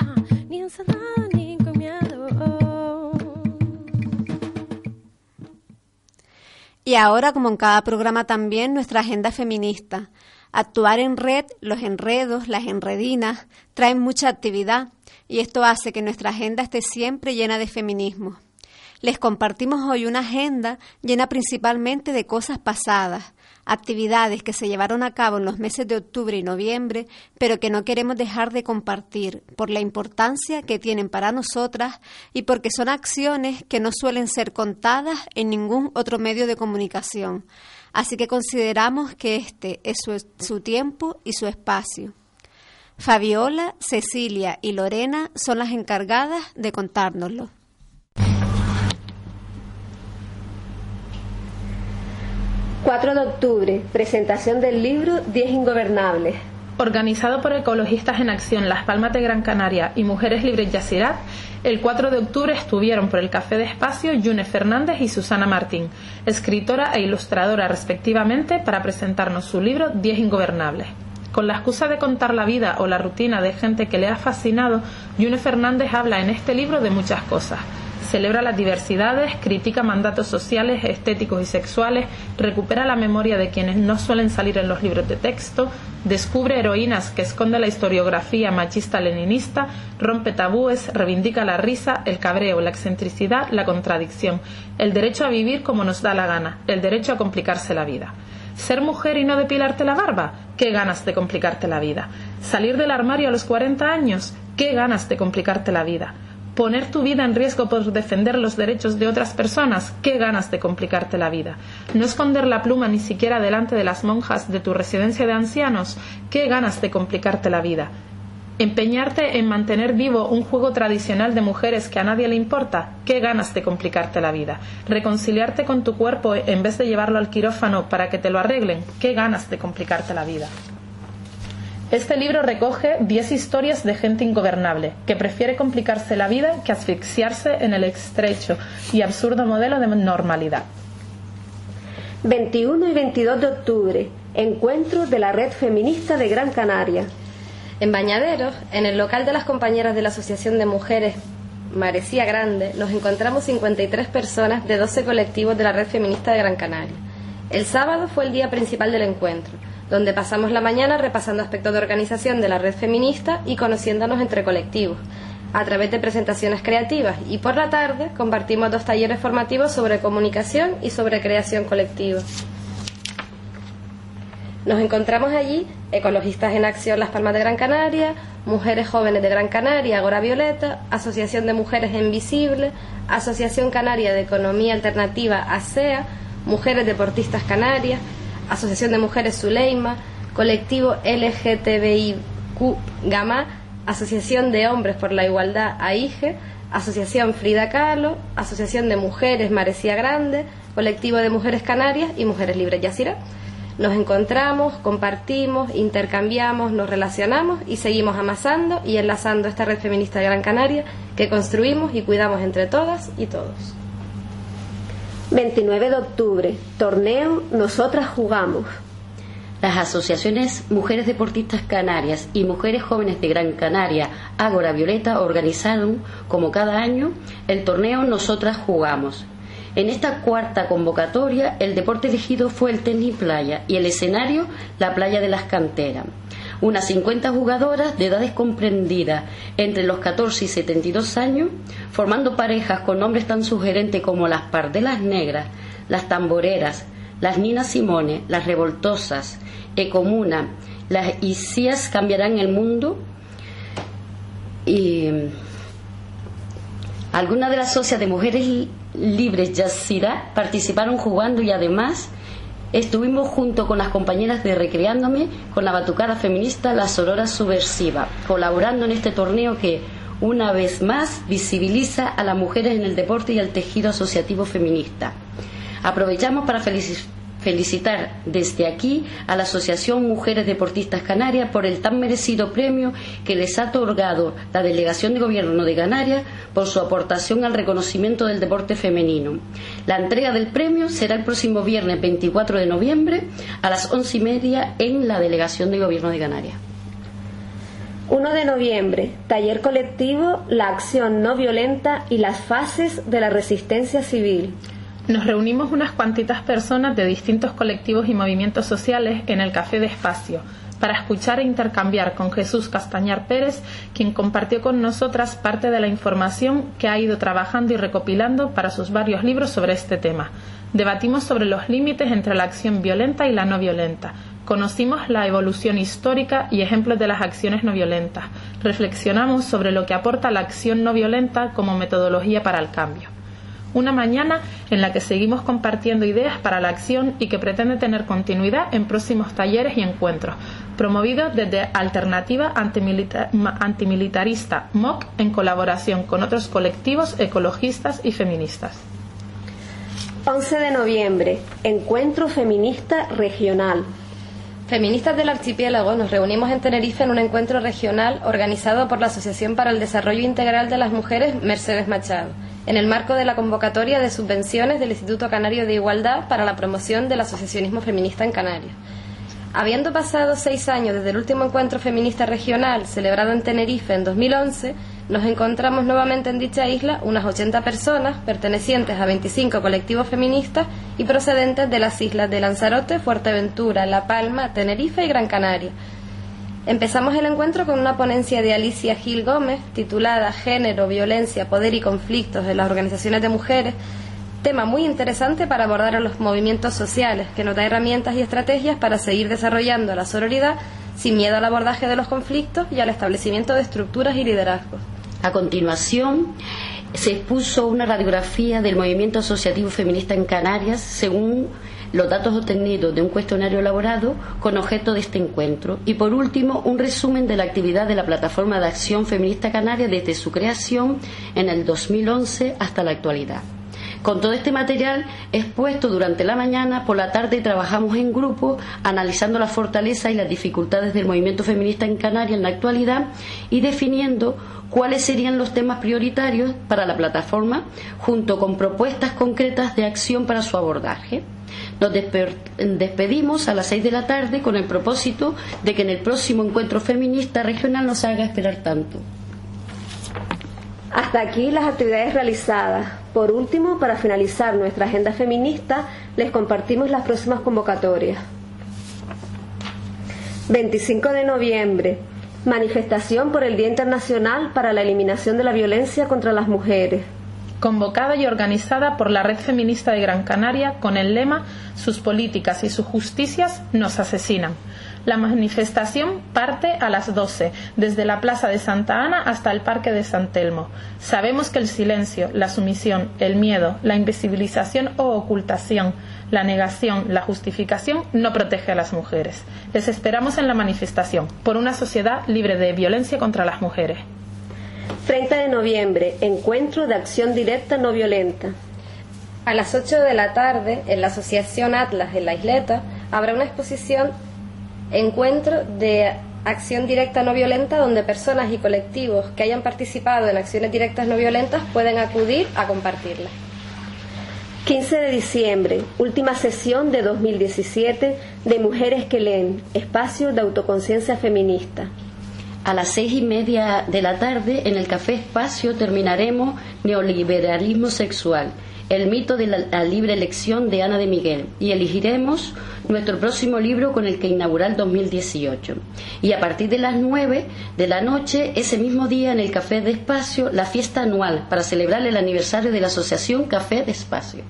Ah, ni ni con miedo. Y ahora, como en cada programa también, nuestra agenda feminista. Actuar en red, los enredos, las enredinas, traen mucha actividad y esto hace que nuestra agenda esté siempre llena de feminismo. Les compartimos hoy una agenda llena principalmente de cosas pasadas, actividades que se llevaron a cabo en los meses de octubre y noviembre, pero que no queremos dejar de compartir por la importancia que tienen para nosotras y porque son acciones que no suelen ser contadas en ningún otro medio de comunicación. Así que consideramos que este es su, su tiempo y su espacio. Fabiola, Cecilia y Lorena son las encargadas de contárnoslo. 4 de octubre, presentación del libro 10 Ingobernables. Organizado por Ecologistas en Acción Las Palmas de Gran Canaria y Mujeres Libres Yacirat, el 4 de octubre estuvieron por el Café de Espacio Yune Fernández y Susana Martín, escritora e ilustradora respectivamente, para presentarnos su libro 10 Ingobernables. Con la excusa de contar la vida o la rutina de gente que le ha fascinado, Yune Fernández habla en este libro de muchas cosas celebra las diversidades, critica mandatos sociales, estéticos y sexuales, recupera la memoria de quienes no suelen salir en los libros de texto, descubre heroínas que esconde la historiografía machista-leninista, rompe tabúes, reivindica la risa, el cabreo, la excentricidad, la contradicción, el derecho a vivir como nos da la gana, el derecho a complicarse la vida. Ser mujer y no depilarte la barba, qué ganas de complicarte la vida. Salir del armario a los 40 años, qué ganas de complicarte la vida. Poner tu vida en riesgo por defender los derechos de otras personas, qué ganas de complicarte la vida. No esconder la pluma ni siquiera delante de las monjas de tu residencia de ancianos, qué ganas de complicarte la vida. Empeñarte en mantener vivo un juego tradicional de mujeres que a nadie le importa, qué ganas de complicarte la vida. Reconciliarte con tu cuerpo en vez de llevarlo al quirófano para que te lo arreglen, qué ganas de complicarte la vida. Este libro recoge 10 historias de gente ingobernable, que prefiere complicarse la vida que asfixiarse en el estrecho y absurdo modelo de normalidad. 21 y 22 de octubre, encuentro de la Red Feminista de Gran Canaria. En Bañaderos, en el local de las compañeras de la Asociación de Mujeres Marecía Grande, nos encontramos 53 personas de 12 colectivos de la Red Feminista de Gran Canaria. El sábado fue el día principal del encuentro donde pasamos la mañana repasando aspectos de organización de la red feminista y conociéndonos entre colectivos, a través de presentaciones creativas, y por la tarde compartimos dos talleres formativos sobre comunicación y sobre creación colectiva. Nos encontramos allí Ecologistas en Acción Las Palmas de Gran Canaria, Mujeres Jóvenes de Gran Canaria, Agora Violeta, Asociación de Mujeres Invisible, Asociación Canaria de Economía Alternativa ASEA, Mujeres Deportistas Canarias, Asociación de Mujeres Zuleima, Colectivo LGTBIQ Gama, Asociación de Hombres por la Igualdad AIGE, Asociación Frida Kahlo, Asociación de Mujeres Marecía Grande, Colectivo de Mujeres Canarias y Mujeres Libres Yacira. Nos encontramos, compartimos, intercambiamos, nos relacionamos y seguimos amasando y enlazando esta red feminista de Gran Canaria que construimos y cuidamos entre todas y todos. 29 de octubre, torneo Nosotras Jugamos. Las asociaciones Mujeres Deportistas Canarias y Mujeres Jóvenes de Gran Canaria, Ágora Violeta, organizaron, como cada año, el torneo Nosotras Jugamos. En esta cuarta convocatoria, el deporte elegido fue el tenis playa y el escenario, la playa de las canteras unas 50 jugadoras de edades comprendidas entre los 14 y 72 años, formando parejas con nombres tan sugerentes como las Pardelas Negras, las Tamboreras, las Nina Simone, las Revoltosas, Ecomuna, las Isías cambiarán el mundo y algunas de las socias de mujeres libres Yacira participaron jugando y además Estuvimos junto con las compañeras de Recreándome con la batucada feminista La Sorora Subversiva, colaborando en este torneo que, una vez más, visibiliza a las mujeres en el deporte y al tejido asociativo feminista. Aprovechamos para felicitar felicitar desde aquí a la Asociación Mujeres Deportistas Canarias por el tan merecido premio que les ha otorgado la Delegación de Gobierno de Canarias por su aportación al reconocimiento del deporte femenino. La entrega del premio será el próximo viernes 24 de noviembre a las once y media en la Delegación de Gobierno de Canarias. 1 de noviembre, taller colectivo La acción no violenta y las fases de la resistencia civil. Nos reunimos unas cuantitas personas de distintos colectivos y movimientos sociales en el Café de Espacio para escuchar e intercambiar con Jesús Castañar Pérez, quien compartió con nosotras parte de la información que ha ido trabajando y recopilando para sus varios libros sobre este tema. Debatimos sobre los límites entre la acción violenta y la no violenta. Conocimos la evolución histórica y ejemplos de las acciones no violentas. Reflexionamos sobre lo que aporta la acción no violenta como metodología para el cambio. Una mañana en la que seguimos compartiendo ideas para la acción y que pretende tener continuidad en próximos talleres y encuentros, promovidos desde Alternativa Antimilitarista MOC en colaboración con otros colectivos ecologistas y feministas. 11 de noviembre, Encuentro Feminista Regional. Feministas del Archipiélago nos reunimos en Tenerife en un encuentro regional organizado por la Asociación para el Desarrollo Integral de las Mujeres Mercedes Machado en el marco de la convocatoria de subvenciones del Instituto Canario de Igualdad para la promoción del asociacionismo feminista en Canarias. Habiendo pasado seis años desde el último encuentro feminista regional celebrado en Tenerife en 2011, nos encontramos nuevamente en dicha isla unas 80 personas pertenecientes a 25 colectivos feministas y procedentes de las islas de Lanzarote, Fuerteventura, La Palma, Tenerife y Gran Canaria. Empezamos el encuentro con una ponencia de Alicia Gil Gómez titulada Género, Violencia, Poder y Conflictos en las Organizaciones de Mujeres, tema muy interesante para abordar a los movimientos sociales, que nos da herramientas y estrategias para seguir desarrollando la sororidad sin miedo al abordaje de los conflictos y al establecimiento de estructuras y liderazgos. A continuación, se expuso una radiografía del movimiento asociativo feminista en Canarias según los datos obtenidos de un cuestionario elaborado con objeto de este encuentro y por último un resumen de la actividad de la Plataforma de Acción Feminista Canaria desde su creación en el 2011 hasta la actualidad. Con todo este material expuesto durante la mañana, por la tarde trabajamos en grupo analizando las fortalezas y las dificultades del movimiento feminista en Canarias en la actualidad y definiendo cuáles serían los temas prioritarios para la plataforma junto con propuestas concretas de acción para su abordaje. Nos despedimos a las seis de la tarde con el propósito de que en el próximo encuentro feminista regional nos haga esperar tanto. Hasta aquí las actividades realizadas. Por último, para finalizar nuestra agenda feminista, les compartimos las próximas convocatorias. 25 de noviembre, manifestación por el Día Internacional para la Eliminación de la Violencia contra las Mujeres. Convocada y organizada por la Red Feminista de Gran Canaria con el lema Sus políticas y sus justicias nos asesinan la manifestación parte a las 12, desde la Plaza de Santa Ana hasta el Parque de San Telmo. Sabemos que el silencio, la sumisión, el miedo, la invisibilización o ocultación, la negación, la justificación no protege a las mujeres. Les esperamos en la manifestación por una sociedad libre de violencia contra las mujeres. 30 de noviembre, encuentro de acción directa no violenta. A las 8 de la tarde, en la Asociación Atlas en la Isleta, habrá una exposición encuentro de acción directa no violenta donde personas y colectivos que hayan participado en acciones directas no violentas pueden acudir a compartirla. 15 de diciembre, última sesión de 2017 de Mujeres que leen, espacio de autoconciencia feminista. A las seis y media de la tarde, en el Café Espacio, terminaremos Neoliberalismo Sexual, el mito de la, libre elección de Ana de Miguel, y elegiremos nuestro próximo libro con el que inaugurar el 2018. Y a partir de las 9 de la noche, ese mismo día en el Café de Espacio, la fiesta anual para celebrar el aniversario de la Asociación Café de Espacio.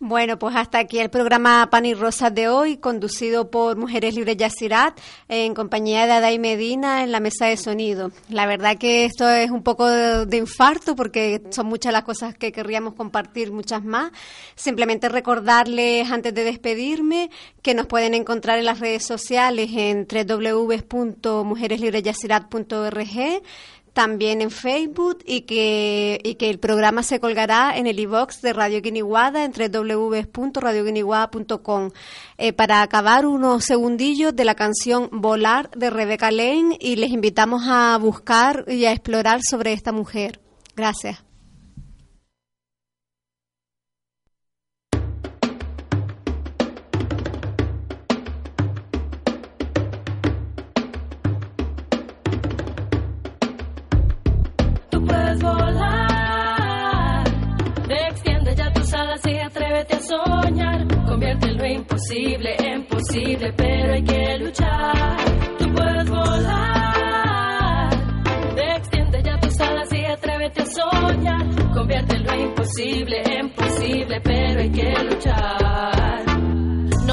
Bueno, pues hasta aquí el programa Pan y Rosas de hoy, conducido por Mujeres Libres Yacirat, en compañía de Adai Medina en la mesa de sonido. La verdad que esto es un poco de, infarto porque son muchas las cosas que querríamos compartir, muchas más. Simplemente recordarles antes de despedirme que nos pueden encontrar en las redes sociales en www.mujereslibresyasirat.org también en Facebook y que, y que el programa se colgará en el iBox de Radio Guiniguada en www.radioguiniguada.com. Eh, para acabar unos segundillos de la canción Volar de Rebeca Lane y les invitamos a buscar y a explorar sobre esta mujer. Gracias. Convierte lo imposible en posible, pero hay que luchar. Tú puedes volar. Extiende ya tus alas y atrévete a soñar. Convierte lo imposible en posible, pero hay que luchar.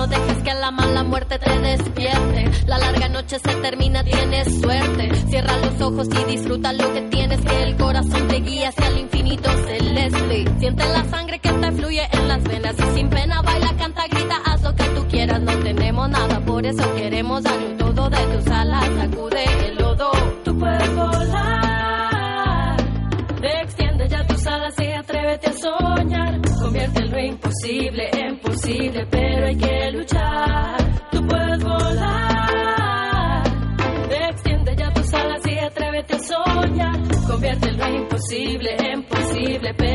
Dejes que la mala muerte te despierte. La larga noche se termina, tienes suerte. Cierra los ojos y disfruta lo que tienes. Que el corazón te guía hacia el infinito celeste. Siente la sangre que te fluye en las venas. Y sin pena baila, canta, grita, haz lo que tú quieras. No tenemos nada, por eso queremos darlo todo de tus alas. Sacude el lodo. Tú puedes y atrévete a soñar. Convierte lo imposible en posible, pero hay que luchar. Tú puedes volar. Extiende ya tus alas y atrévete a soñar. Convierte lo imposible en posible, pero